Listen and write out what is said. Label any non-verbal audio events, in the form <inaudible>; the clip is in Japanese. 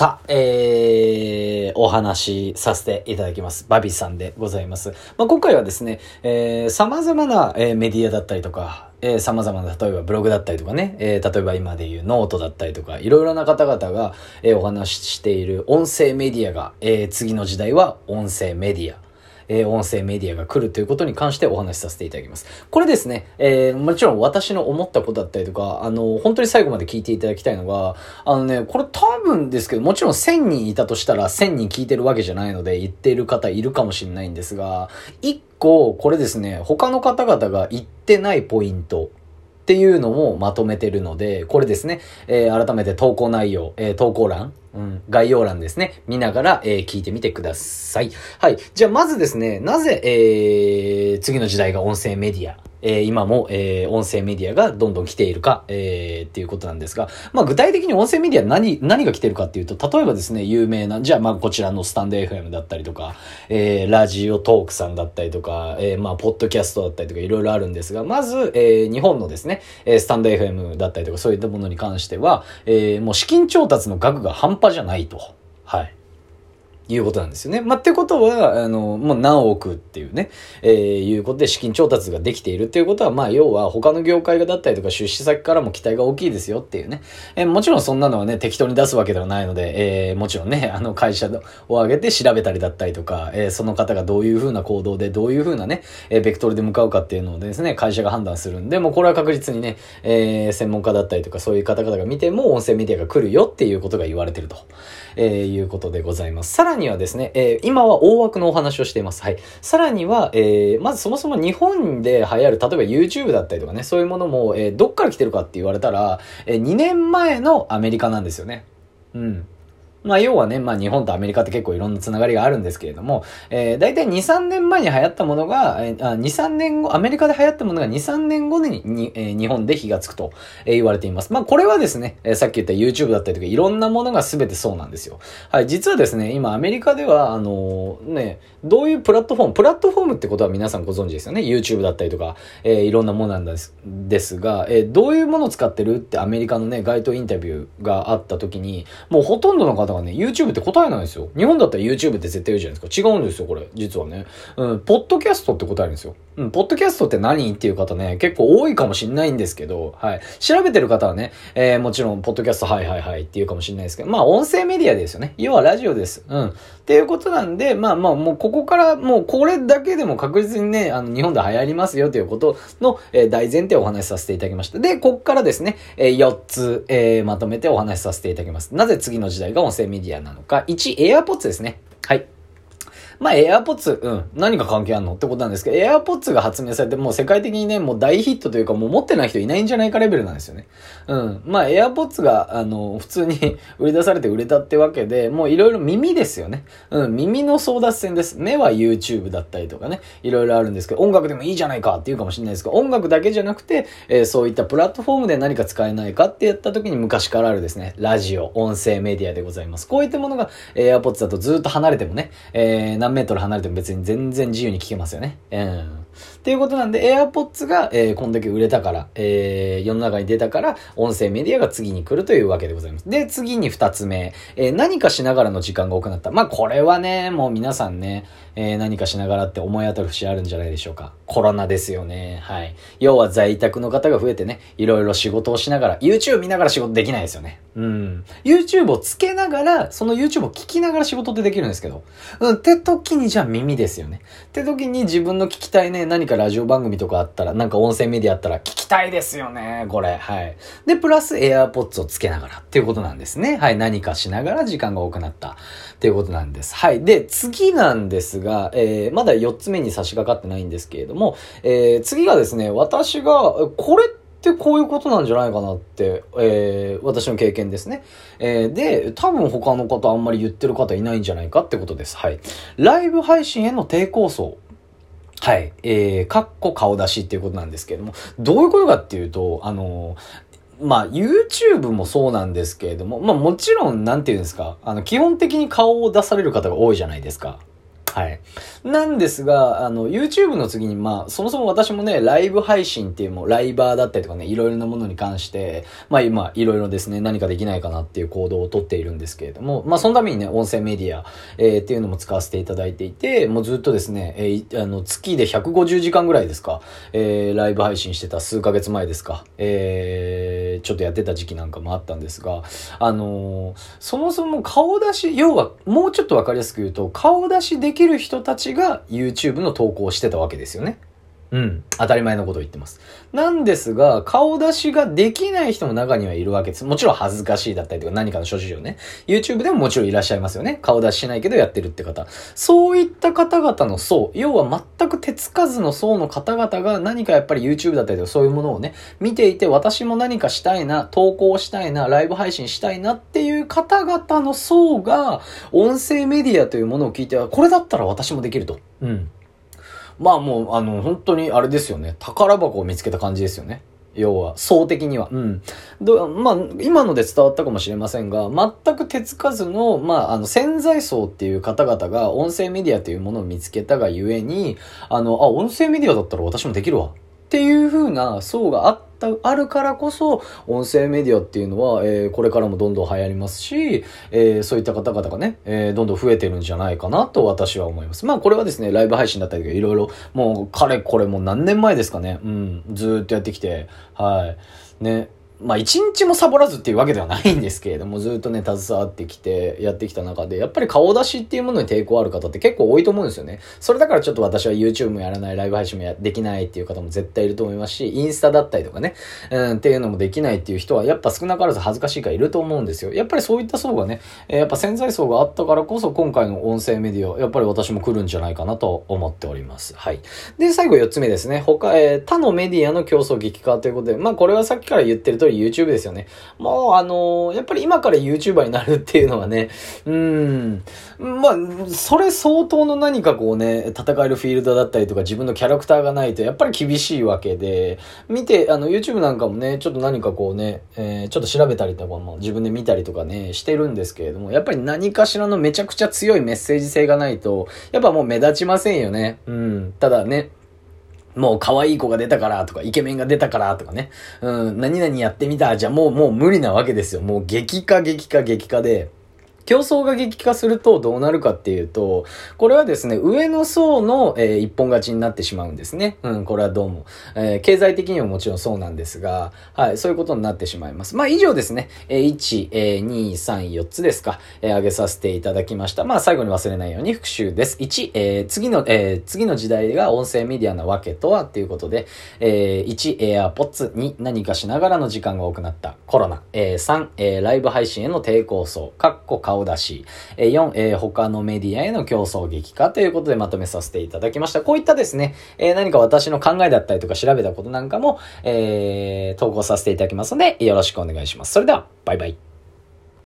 さあ、えー、お話しさせていただきます。バビさんでございます。まあ、今回はですね、えー、様々な、えー、メディアだったりとか、えー、様々な、例えばブログだったりとかね、えー、例えば今で言うノートだったりとか、いろいろな方々が、えー、お話ししている音声メディアが、えー、次の時代は音声メディア。えー、音声メディアが来るということに関してお話しさせていただきます。これですね、えー、もちろん私の思ったことだったりとか、あの、本当に最後まで聞いていただきたいのが、あのね、これ多分ですけど、もちろん1000人いたとしたら1000人聞いてるわけじゃないので言っている方いるかもしれないんですが、1個、これですね、他の方々が言ってないポイントっていうのもまとめてるので、これですね、えー、改めて投稿内容、えー、投稿欄、うん、概要欄ですね。見ながら、えー、聞いてみてください。はい。じゃあ、まずですね、なぜ、えー、次の時代が音声メディアえー、今も、えー、音声メディアがどんどん来ているか、えー、っていうことなんですが、まあ具体的に音声メディア何、何が来てるかっていうと、例えばですね、有名な、じゃあまあこちらのスタンド FM だったりとか、えー、ラジオトークさんだったりとか、えー、まあポッドキャストだったりとかいろいろあるんですが、まず、えー、日本のですね、えー、スタンド FM だったりとかそういったものに関しては、えー、もう資金調達の額が半端じゃないと。はい。いうことなんですよね。まあ、ってことは、あの、もう何億っていうね、えー、いうことで資金調達ができているっていうことは、まあ、要は他の業界がだったりとか出資先からも期待が大きいですよっていうね。えー、もちろんそんなのはね、適当に出すわけではないので、えー、もちろんね、<laughs> あの会社を挙げて調べたりだったりとか、えー、その方がどういうふうな行動で、どういうふうなね、えー、ベクトルで向かうかっていうのをですね、会社が判断するんで、もうこれは確実にね、えー、専門家だったりとかそういう方々が見ても音声メディアが来るよっていうことが言われてると、えー、いうことでございます。さらににはですね、えー今は大枠のお話をしています。はい。さらには、えー、まずそもそも日本で流行る、例えば YouTube だったりとかね、そういうものも、えー、どっから来てるかって言われたら、えー、2年前のアメリカなんですよね。うん。まあ、要はね、まあ、日本とアメリカって結構いろんなつながりがあるんですけれども、えー、大体2、3年前に流行ったものが、えー、2、3年後、アメリカで流行ったものが2、3年後にに、えー、日本で火がつくと、えー、言われています。まあ、これはですね、えー、さっき言った YouTube だったりとか、いろんなものが全てそうなんですよ。はい、実はですね、今アメリカでは、あのー、ね、どういうプラットフォーム、プラットフォームってことは皆さんご存知ですよね。YouTube だったりとか、えー、いろんなものなんですですが、えー、どういうものを使ってるってアメリカのね、街頭インタビューがあった時に、もうほとんどの方がね、YouTube って答えないですよ。日本だったら YouTube って絶対言うじゃないですか。違うんですよ、これ。実はね。うん、ポッドキャストって答えるんですよ。うん、ポッドキャストって何っていう方ね、結構多いかもしんないんですけど、はい。調べてる方はね、えー、もちろん、ポッドキャスト、はいはいはいっていうかもしんないですけど、まあ、音声メディアですよね。要はラジオです。うん。っていうことなんで、まあまあ、もうここから、もうこれだけでも確実にね、あの、日本で流行りますよということの、えー、大前提をお話しさせていただきました。で、こっからですね、えー、4つ、えー、まとめてお話しさせていただきます。なぜ次の時代が音声メディアなのか。1、AirPods ですね。はい。まあ、AirPods、うん、何が関係あんのってことなんですけど、AirPods が発明されて、もう世界的にね、もう大ヒットというか、もう持ってない人いないんじゃないかレベルなんですよね。うん。まあ、AirPods が、あの、普通に <laughs> 売り出されて売れたってわけで、もういろいろ耳ですよね。うん、耳の争奪戦です。目は YouTube だったりとかね、いろいろあるんですけど、音楽でもいいじゃないかって言うかもしれないですけど、音楽だけじゃなくて、えー、そういったプラットフォームで何か使えないかってやった時に昔からあるですね、ラジオ、音声メディアでございます。こういったものが AirPods だとずっと離れてもね、えー、何メートル離れても別に全然自由に聞けますよね。うん。っていうことなんで、AirPods が、えー、こんだけ売れたから、えー、世の中に出たから、音声メディアが次に来るというわけでございます。で、次に二つ目、えー、何かしながらの時間が多くなった。まあ、これはね、もう皆さんね、えー、何かしながらって思い当たる節あるんじゃないでしょうか。コロナですよね。はい。要は在宅の方が増えてね、いろいろ仕事をしながら、YouTube 見ながら仕事できないですよね。うん。YouTube をつけながら、その YouTube を聞きながら仕事ってできるんですけど。うん。って時にじゃあ耳ですよね。って時に自分の聞きたいね、何かラジオ番組とかあったら、なんか音声メディアあったら聞きたいですよね、これ。はい。で、プラス AirPods をつけながらっていうことなんですね。はい。何かしながら時間が多くなったっていうことなんです。はい。で、次なんですが、えー、まだ4つ目に差し掛かってないんですけれども、えー、次がですね、私が、これってこういうことなんじゃないかなって、えー、私の経験ですね。えー、で、多分他の方あんまり言ってる方いないんじゃないかってことです。はい。ライブ配信への抵抗層。はい。えー、かっこ顔出しっていうことなんですけれども、どういうことかっていうと、あのまあ、YouTube もそうなんですけれども、まあもちろん、なんていうんですか、あの、基本的に顔を出される方が多いじゃないですか。はい。なんですが、あの、YouTube の次に、まあ、そもそも私もね、ライブ配信っていうもう、ライバーだったりとかね、いろいろなものに関して、まあ今、いろいろですね、何かできないかなっていう行動をとっているんですけれども、まあそのためにね、音声メディア、えー、っていうのも使わせていただいていて、もうずっとですね、えー、あの、月で150時間ぐらいですか、えー、ライブ配信してた数ヶ月前ですか、えー、ちょっとやってた時期なんかもあったんですが、あのー、そもそも顔出し、要は、もうちょっとわかりやすく言うと、顔出しできる人たちが YouTube の投稿をしてたわけですよね。うん。当たり前のことを言ってます。なんですが、顔出しができない人も中にはいるわけです。もちろん恥ずかしいだったりとか何かの諸事情ね。YouTube でももちろんいらっしゃいますよね。顔出ししないけどやってるって方。そういった方々の層、要は全く手つかずの層の方々が何かやっぱり YouTube だったりとかそういうものをね、見ていて私も何かしたいな、投稿したいな、ライブ配信したいなっていう方々の層が、音声メディアというものを聞いては、これだったら私もできると。うん。まあもう、あの、本当にあれですよね。宝箱を見つけた感じですよね。要は、層的には。うん。どまあ、今ので伝わったかもしれませんが、全く手つかずの、まあ、あの、潜在層っていう方々が音声メディアというものを見つけたがゆえに、あの、あ、音声メディアだったら私もできるわ。っていう風な層があった、あるからこそ、音声メディアっていうのは、えー、これからもどんどん流行りますし、えー、そういった方々がね、えー、どんどん増えてるんじゃないかなと私は思います。まあこれはですね、ライブ配信だったりとかいろいろ、もう、かれこれもう何年前ですかね、うん、ずっとやってきて、はい。ね、まあ一日もサボらずっていうわけではないんですけれども、ずっとね、携わってきて、やってきた中で、やっぱり顔出しっていうものに抵抗ある方って結構多いと思うんですよね。それだからちょっと私は YouTube もやらない、ライブ配信もできないっていう方も絶対いると思いますし、インスタだったりとかね、うん、っていうのもできないっていう人は、やっぱ少なからず恥ずかしいからいると思うんですよ。やっぱりそういった層がね、やっぱ潜在層があったからこそ、今回の音声メディア、やっぱり私も来るんじゃないかなと思っております。はい。で、最後4つ目ですね。他、えー、他のメディアの競争激化ということで、まあこれはさっきから言ってる通り YouTube ですよね。もう、あのー、やっぱり今から YouTuber になるっていうのはね、うん、まあ、それ相当の何かこうね、戦えるフィールドだったりとか自分のキャラクターがないとやっぱり厳しいわけで、見て、あの、YouTube なんかもね、ちょっと何かこうね、えー、ちょっと調べたりとかも自分で見たりとかね、してるんですけれども、やっぱり何かしらのめちゃくちゃ強いメッセージ性がないと、やっぱもう目立ちませんよね。うん。ただね、もう可愛い子が出たからとか、イケメンが出たからとかね。うん、何々やってみた。じゃあもう、もう無理なわけですよ。もう激化激化激化で。競争が激化するとどうなるかっていうと、これはですね、上の層の、えー、一本勝ちになってしまうんですね。うん、これはどうも。えー、経済的にももちろんそうなんですが、はい、そういうことになってしまいます。まあ以上ですね、えー、1、えー、2、3、4つですか、えー、挙げさせていただきました。まあ最後に忘れないように復習です。1、えー、次の、えー、次の時代が音声メディアなわけとはっていうことで、えー、1、AirPods、2、何かしながらの時間が多くなった。コロナ。えー、3、えー、ライブ配信への抵抗層。かっこ顔出し。え4、えー、他のメディアへの競争激化ということでまとめさせていただきました。こういったですね、えー、何か私の考えだったりとか調べたことなんかも、えー、投稿させていただきますので、よろしくお願いします。それでは、バイバイ。